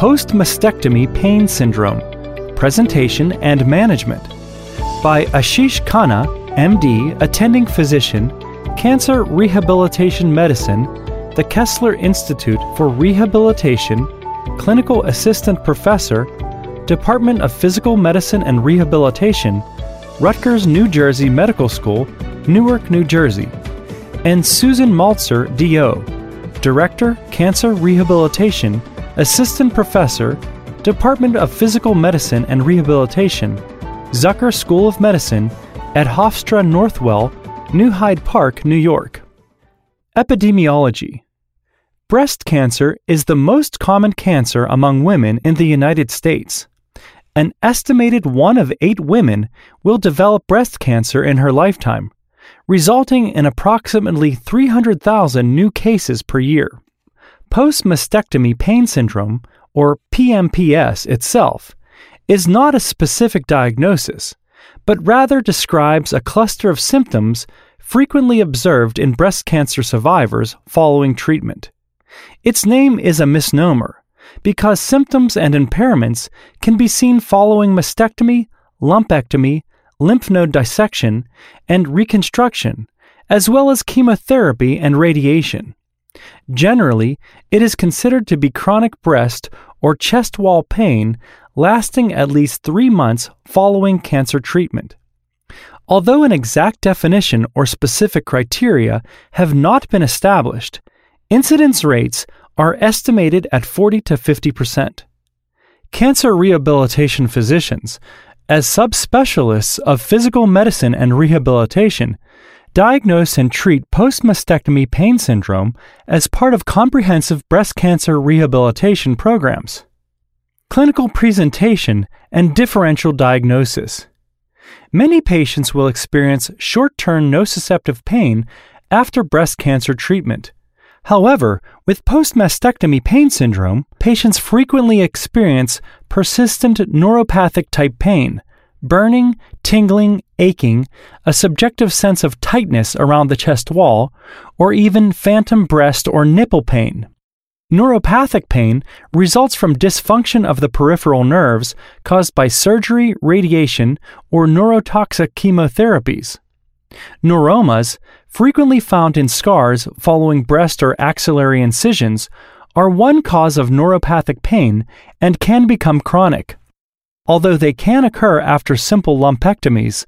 Post Mastectomy Pain Syndrome Presentation and Management by Ashish Khanna, MD, Attending Physician, Cancer Rehabilitation Medicine, the Kessler Institute for Rehabilitation, Clinical Assistant Professor, Department of Physical Medicine and Rehabilitation, Rutgers, New Jersey Medical School, Newark, New Jersey, and Susan Maltser, DO, Director, Cancer Rehabilitation, Assistant Professor, Department of Physical Medicine and Rehabilitation, Zucker School of Medicine at Hofstra Northwell, New Hyde Park, New York. Epidemiology Breast cancer is the most common cancer among women in the United States. An estimated one of eight women will develop breast cancer in her lifetime, resulting in approximately 300,000 new cases per year. Post mastectomy pain syndrome, or PMPS itself, is not a specific diagnosis, but rather describes a cluster of symptoms frequently observed in breast cancer survivors following treatment. Its name is a misnomer because symptoms and impairments can be seen following mastectomy, lumpectomy, lymph node dissection, and reconstruction, as well as chemotherapy and radiation. Generally, it is considered to be chronic breast or chest wall pain lasting at least three months following cancer treatment. Although an exact definition or specific criteria have not been established, incidence rates are estimated at 40 to 50 percent. Cancer rehabilitation physicians, as subspecialists of physical medicine and rehabilitation, diagnose and treat post mastectomy pain syndrome as part of comprehensive breast cancer rehabilitation programs. Clinical presentation and differential diagnosis. Many patients will experience short term nociceptive pain after breast cancer treatment. However, with post mastectomy pain syndrome, patients frequently experience persistent neuropathic type pain, burning, tingling, aching, a subjective sense of tightness around the chest wall, or even phantom breast or nipple pain. Neuropathic pain results from dysfunction of the peripheral nerves caused by surgery, radiation, or neurotoxic chemotherapies. Neuromas, frequently found in scars following breast or axillary incisions, are one cause of neuropathic pain and can become chronic. Although they can occur after simple lumpectomies,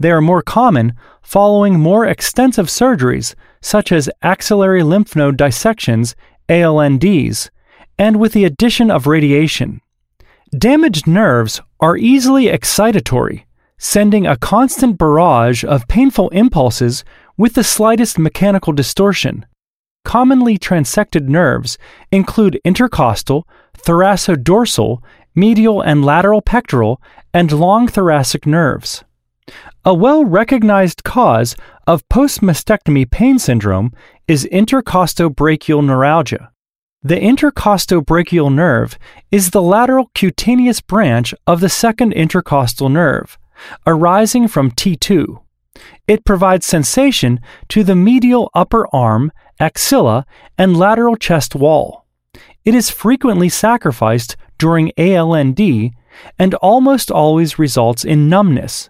they are more common following more extensive surgeries such as axillary lymph node dissections ALNDs, and with the addition of radiation. Damaged nerves are easily excitatory, sending a constant barrage of painful impulses with the slightest mechanical distortion. Commonly transected nerves include intercostal, thoracodorsal, medial and lateral pectoral, and long thoracic nerves. A well recognized cause of post mastectomy pain syndrome is intercostobrachial neuralgia. The intercostobrachial nerve is the lateral cutaneous branch of the second intercostal nerve, arising from T2. It provides sensation to the medial upper arm, axilla, and lateral chest wall. It is frequently sacrificed during ALND and almost always results in numbness.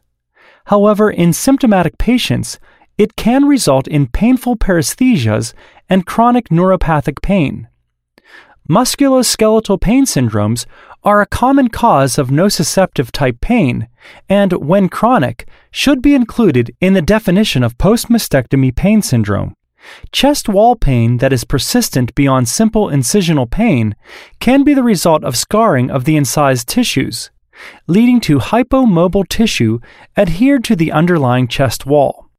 However, in symptomatic patients, it can result in painful paresthesias and chronic neuropathic pain. Musculoskeletal pain syndromes are a common cause of nociceptive type pain and, when chronic, should be included in the definition of post mastectomy pain syndrome. Chest wall pain that is persistent beyond simple incisional pain can be the result of scarring of the incised tissues, leading to hypomobile tissue adhered to the underlying chest wall.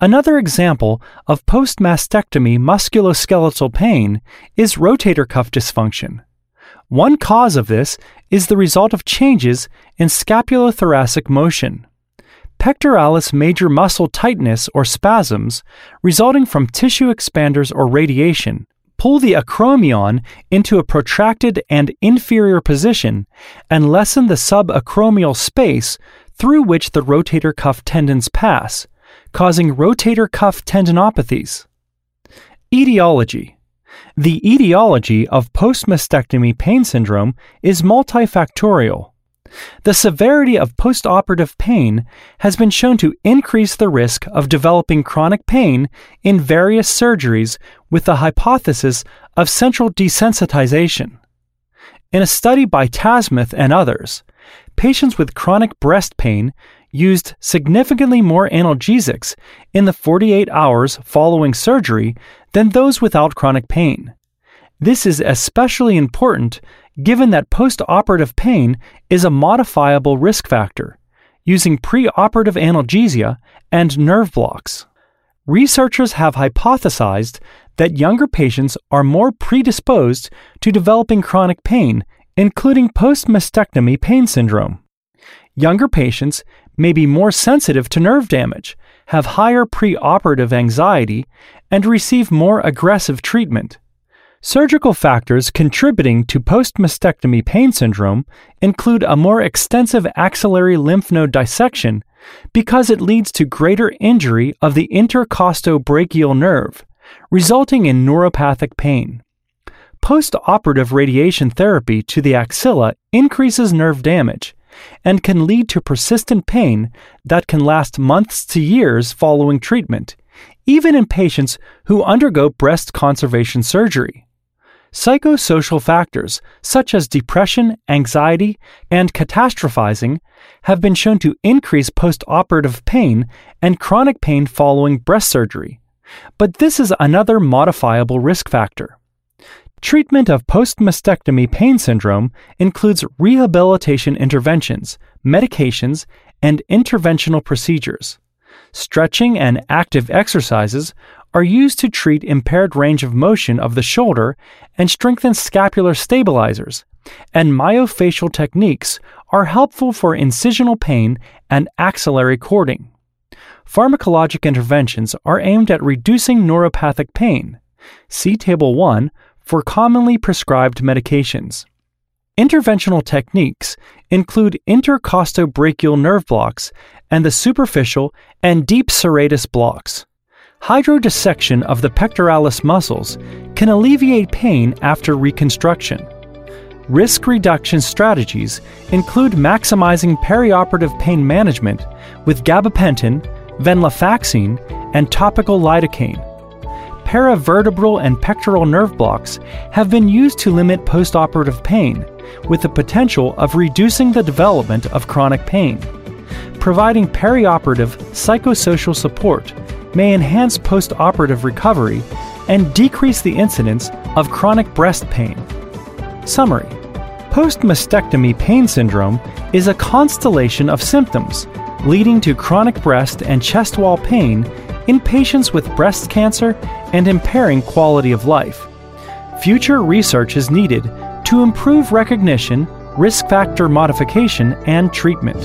Another example of post mastectomy musculoskeletal pain is rotator cuff dysfunction. One cause of this is the result of changes in scapulothoracic motion. Pectoralis major muscle tightness or spasms, resulting from tissue expanders or radiation, pull the acromion into a protracted and inferior position and lessen the subacromial space through which the rotator cuff tendons pass, causing rotator cuff tendinopathies. Etiology The etiology of postmastectomy pain syndrome is multifactorial. The severity of postoperative pain has been shown to increase the risk of developing chronic pain in various surgeries with the hypothesis of central desensitization. In a study by Tasmuth and others, patients with chronic breast pain used significantly more analgesics in the 48 hours following surgery than those without chronic pain. This is especially important given that postoperative pain is a modifiable risk factor, using preoperative analgesia and nerve blocks. Researchers have hypothesized that younger patients are more predisposed to developing chronic pain, including post mastectomy pain syndrome. Younger patients may be more sensitive to nerve damage, have higher preoperative anxiety, and receive more aggressive treatment. Surgical factors contributing to post mastectomy pain syndrome include a more extensive axillary lymph node dissection because it leads to greater injury of the intercostobrachial nerve, resulting in neuropathic pain. Post operative radiation therapy to the axilla increases nerve damage and can lead to persistent pain that can last months to years following treatment, even in patients who undergo breast conservation surgery. Psychosocial factors such as depression, anxiety, and catastrophizing have been shown to increase postoperative pain and chronic pain following breast surgery. But this is another modifiable risk factor. Treatment of post mastectomy pain syndrome includes rehabilitation interventions, medications, and interventional procedures. Stretching and active exercises are used to treat impaired range of motion of the shoulder and strengthen scapular stabilizers, and myofascial techniques are helpful for incisional pain and axillary cording. Pharmacologic interventions are aimed at reducing neuropathic pain. See Table 1 for commonly prescribed medications. Interventional techniques include intercostobrachial nerve blocks and the superficial and deep serratus blocks. Hydrodissection of the pectoralis muscles can alleviate pain after reconstruction. Risk reduction strategies include maximizing perioperative pain management with gabapentin, venlafaxine, and topical lidocaine paravertebral and pectoral nerve blocks have been used to limit postoperative pain, with the potential of reducing the development of chronic pain. Providing perioperative psychosocial support may enhance postoperative recovery and decrease the incidence of chronic breast pain. Summary Post mastectomy pain syndrome is a constellation of symptoms leading to chronic breast and chest wall pain in patients with breast cancer and impairing quality of life. Future research is needed to improve recognition, risk factor modification, and treatment.